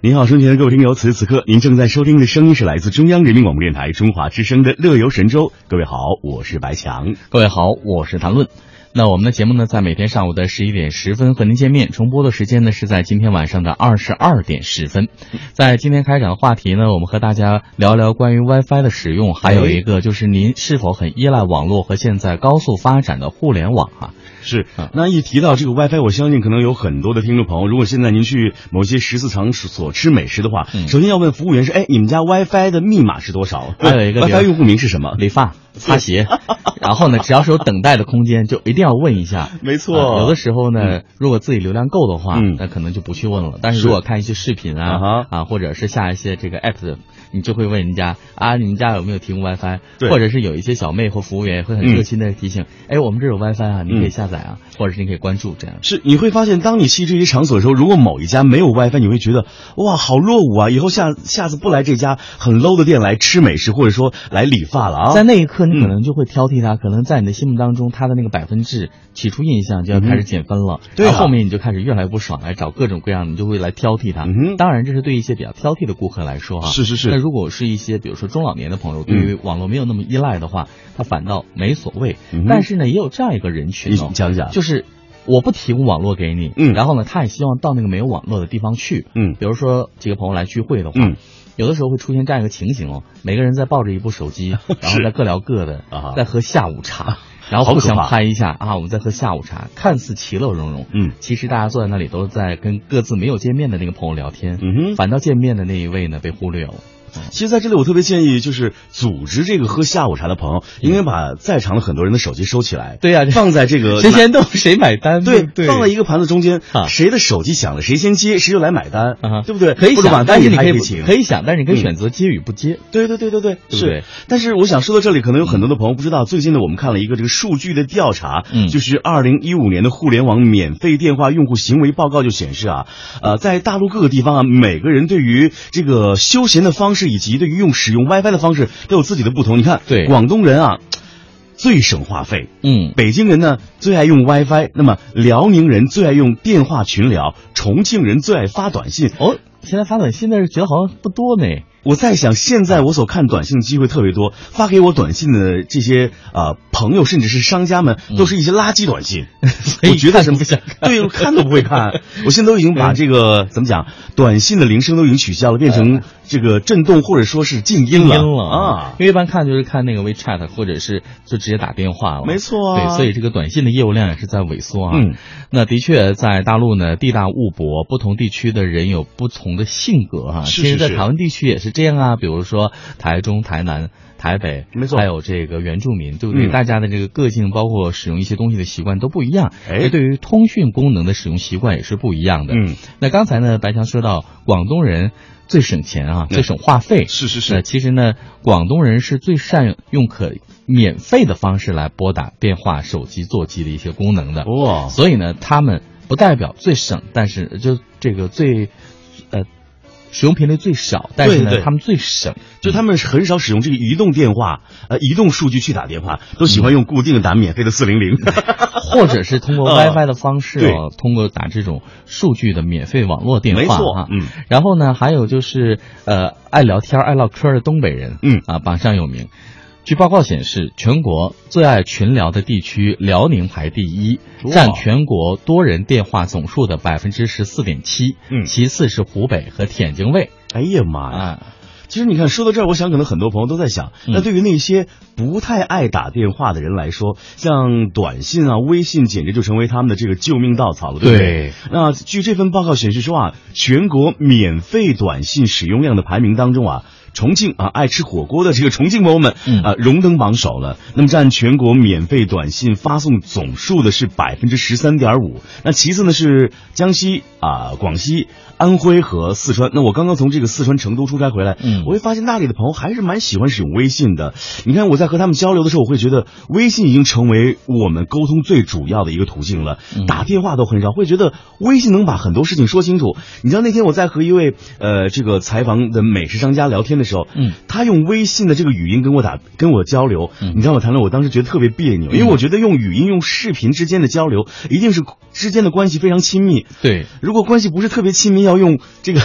您好，收听的各位听友，此时此刻您正在收听的声音是来自中央人民广播电台中华之声的《乐游神州》。各位好，我是白强。各位好，我是谭论。那我们的节目呢，在每天上午的十一点十分和您见面，重播的时间呢是在今天晚上的二十二点十分。在今天开展的话题呢，我们和大家聊聊关于 WiFi 的使用，还有一个就是您是否很依赖网络和现在高速发展的互联网啊？是，那一提到这个 WiFi，我相信可能有很多的听众朋友，如果现在您去某些十四场所吃美食的话，首先要问服务员是：哎，你们家 WiFi 的密码是多少？还有一个 WiFi 用户名是什么？理发、擦鞋。然后呢，只要是有等待的空间，就一定要问一下。没错，有的时候呢，如果自己流量够的话，那可能就不去问了。但是如果看一些视频啊啊，或者是下一些这个 app 的，你就会问人家啊，你们家有没有提供 WiFi？或者是有一些小妹或服务员也会很热心的提醒，哎，我们这有 WiFi 啊，你可以下载啊，或者是你可以关注这样。是，你会发现，当你去这些场所的时候，如果某一家没有 WiFi，你会觉得哇，好落伍啊！以后下下次不来这家很 low 的店来吃美食，或者说来理发了啊。在那一刻，你可能就会挑剔他，可能在你的心目当中，他的那个百分制起初印象就要开始减分了。对，后面你就开始越来越不爽，来找各种各样，你就会来挑剔他。当然，这是对一些比较挑剔的顾客来说哈。是是是。那如果是一些比如说中老年的朋友，对于网络没有那么依赖的话，他反倒没所谓。但是呢，也有这样一个人群，你讲讲，就是。我不提供网络给你，嗯，然后呢，他也希望到那个没有网络的地方去，嗯，比如说几个朋友来聚会的话，嗯，有的时候会出现这样一个情形哦，每个人在抱着一部手机，然后在各聊各的，啊，在喝下午茶，然后互相拍一下啊，我们在喝下午茶，看似其乐融融，嗯，其实大家坐在那里都在跟各自没有见面的那个朋友聊天，嗯哼，反倒见面的那一位呢被忽略了。其实，在这里我特别建议，就是组织这个喝下午茶的朋友，应该把在场的很多人的手机收起来。对呀，放在这个谁先动谁买单。对，对放在一个盘子中间，谁的手机响了，谁先接，谁就来买单，对不对？可以想，但是你可以可以想，但是你可以选择接与不接。对对对对对，是。但是我想说到这里，可能有很多的朋友不知道，最近呢，我们看了一个这个数据的调查，嗯，就是二零一五年的互联网免费电话用户行为报告就显示啊，呃，在大陆各个地方啊，每个人对于这个休闲的方式以及对于用。使用 WiFi 的方式都有自己的不同。你看，对广东人啊，最省话费。嗯，北京人呢最爱用 WiFi，那么辽宁人最爱用电话群聊，重庆人最爱发短信。哦，现在发短信，但是觉得好像不多呢。我在想，现在我所看短信的机会特别多，发给我短信的这些啊朋友，甚至是商家们，都是一些垃圾短信。我觉得什么不想 看？对，看都不会看。我现在都已经把这个怎么讲，短信的铃声都已经取消了，变成这个震动或者说是静音了啊。因为一般看就是看那个 WeChat，或者是就直接打电话了。没错，对，所以这个短信的业务量也是在萎缩啊。嗯，那的确在大陆呢，地大物博，不同地区的人有不同的性格哈。是是是。其实，在台湾地区也是这样啊，比如。说台中、台南、台北，没错，还有这个原住民，对不对？大家的这个个性，包括使用一些东西的习惯都不一样。哎，对于通讯功能的使用习惯也是不一样的。嗯，那刚才呢，白强说到广东人最省钱啊，最省话费。是是是。其实呢，广东人是最善用可免费的方式来拨打电话、手机、座机的一些功能的。哇，所以呢，他们不代表最省，但是就这个最。使用频率最少，但是呢，他们最省，就他们很少使用这个移动电话，呃，移动数据去打电话，都喜欢用固定的打免费的四零零，或者是通过 WiFi 的方式哦，通过打这种数据的免费网络电话，没错，嗯。然后呢，还有就是呃，爱聊天、爱唠嗑的东北人，嗯。啊，榜上有名。据报告显示，全国最爱群聊的地区，辽宁排第一，占全国多人电话总数的百分之十四点七。嗯，其次是湖北和天津卫。哎呀妈呀！其实你看，说到这儿，我想可能很多朋友都在想，那对于那些不太爱打电话的人来说，像短信啊、微信，简直就成为他们的这个救命稻草了，对不对？那据这份报告显示说啊，全国免费短信使用量的排名当中啊。重庆啊，爱吃火锅的这个重庆朋友们啊，荣登榜首了。那么占全国免费短信发送总数的是百分之十三点五。那其次呢是江西啊、广西、安徽和四川。那我刚刚从这个四川成都出差回来，嗯，我会发现那里的朋友还是蛮喜欢使用微信的。你看我在和他们交流的时候，我会觉得微信已经成为我们沟通最主要的一个途径了。打电话都很少，会觉得微信能把很多事情说清楚。你知道那天我在和一位呃这个采访的美食商家聊天的时候，嗯，他用微信的这个语音跟我打跟我交流，嗯。你知道我谈论，我当时觉得特别别扭，因为我觉得用语音用视频之间的交流，一定是之间的关系非常亲密。对，如果关系不是特别亲密，要用这个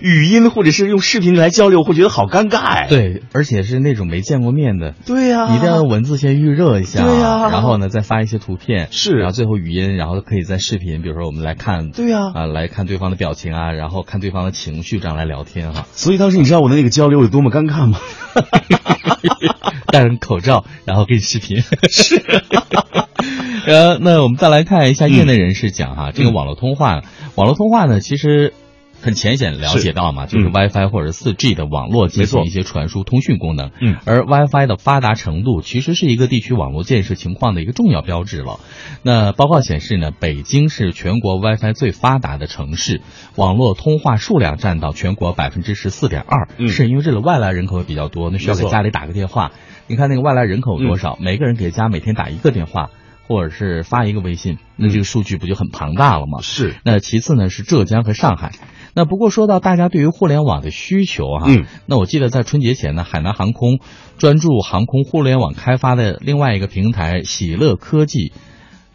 语音或者是用视频来交流，会觉得好尴尬哎。对，而且是那种没见过面的。对呀，一定要用文字先预热一下。对呀，然后呢，再发一些图片。是，然后最后语音，然后可以在视频，比如说我们来看。对呀，啊，来看对方的表情啊，然后看对方的情绪，这样来聊天哈。所以当时你知道我的那个交流有多么尴尬吗？戴上口罩，然后给你视频。是。呃，那我们再来看一下业内人士讲哈，这个网络通话，网络通话呢，其实。很浅显了解到嘛，就是 WiFi 或者 4G 的网络进行一些传输通讯功能。嗯，而 WiFi 的发达程度其实是一个地区网络建设情况的一个重要标志了。那报告显示呢，北京是全国 WiFi 最发达的城市，网络通话数量占到全国百分之十四点二。嗯，是因为这里外来人口也比较多，那需要给家里打个电话。你看那个外来人口多少？每个人给家每天打一个电话，或者是发一个微信，那这个数据不就很庞大了吗？是。那其次呢是浙江和上海。那不过说到大家对于互联网的需求哈，嗯，那我记得在春节前呢，海南航空专注航空互联网开发的另外一个平台喜乐科技、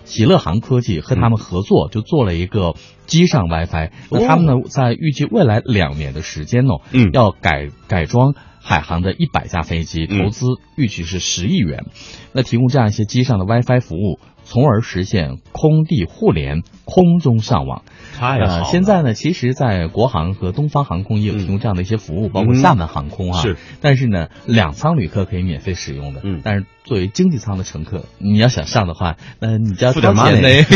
喜乐航科技和他们合作，就做了一个机上 WiFi。那他们呢，在预计未来两年的时间呢，嗯，要改改装海航的一百架飞机，投资预计是十亿元，那提供这样一些机上的 WiFi 服务。从而实现空地互联、空中上网。太好了！现在呢，其实，在国航和东方航空也有提供这样的一些服务，包括厦门航空啊。是。但是呢，两舱旅客可以免费使用的。嗯。但是作为经济舱的乘客，你要想上的话，那你就要付点钱呢。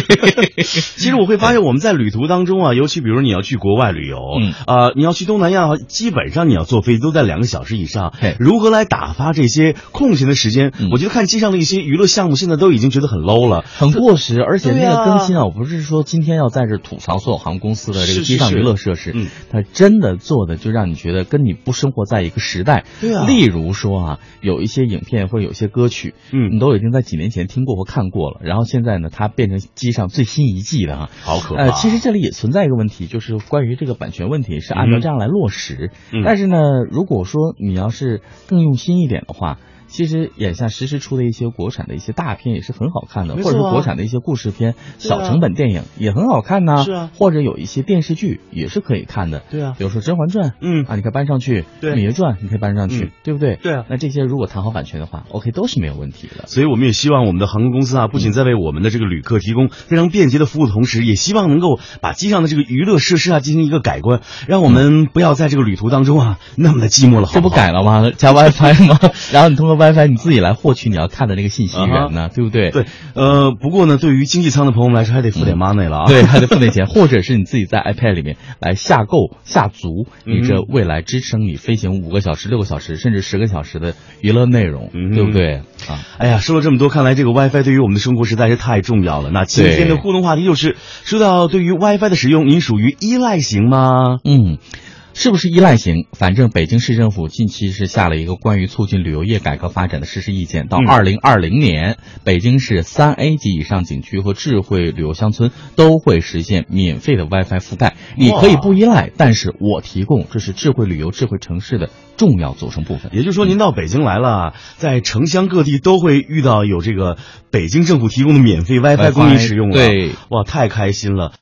其实我会发现，我们在旅途当中啊，尤其比如你要去国外旅游，嗯，啊，你要去东南亚，基本上你要坐飞机都在两个小时以上。如何来打发这些空闲的时间？我觉得看机上的一些娱乐项目，现在都已经觉得很 low 了。很过时，而且那个更新啊，我不是说今天要在这吐槽所有航空公司的这个机上娱乐设施，嗯，它真的做的就让你觉得跟你不生活在一个时代。对啊，例如说啊，有一些影片或者有些歌曲，嗯，你都已经在几年前听过或看过了，然后现在呢，它变成机上最新一季的啊，好可怕。呃，其实这里也存在一个问题，就是关于这个版权问题是按照这样来落实，但是呢，如果说你要是更用心一点的话。其实眼下实时出的一些国产的一些大片也是很好看的，或者说国产的一些故事片、小成本电影也很好看呢。是啊，或者有一些电视剧也是可以看的。对啊，比如说《甄嬛传》，嗯啊，你可以搬上去；对，《芈月传》你可以搬上去，对不对？对啊。那这些如果谈好版权的话，OK 都是没有问题的。所以我们也希望我们的航空公司啊，不仅在为我们的这个旅客提供非常便捷的服务的同时，也希望能够把机上的这个娱乐设施啊进行一个改观，让我们不要在这个旅途当中啊那么的寂寞了。这不改了吗？加 WiFi 吗？然后你通过 WiFi 你自己来。获取你要看的那个信息源呢，对不对？对，呃，不过呢，对于经济舱的朋友们来说，还得付点 money 了啊。对，还得付点钱，或者是你自己在 iPad 里面来下购下足你这未来支撑你飞行五个小时、六个小时，甚至十个小时的娱乐内容，对不对？啊，哎呀，说了这么多，看来这个 WiFi 对于我们的生活实在是太重要了。那今天的互动话题就是，说到对于 WiFi 的使用，您属于依赖型吗？嗯。是不是依赖型？反正北京市政府近期是下了一个关于促进旅游业改革发展的实施意见，到二零二零年，北京市三 A 级以上景区和智慧旅游乡村都会实现免费的 WiFi 覆盖。你可以不依赖，但是我提供，这是智慧旅游、智慧城市的重要组成部分。也就是说，您到北京来了，在城乡各地都会遇到有这个北京政府提供的免费 WiFi 供应使用了。对，哇，太开心了。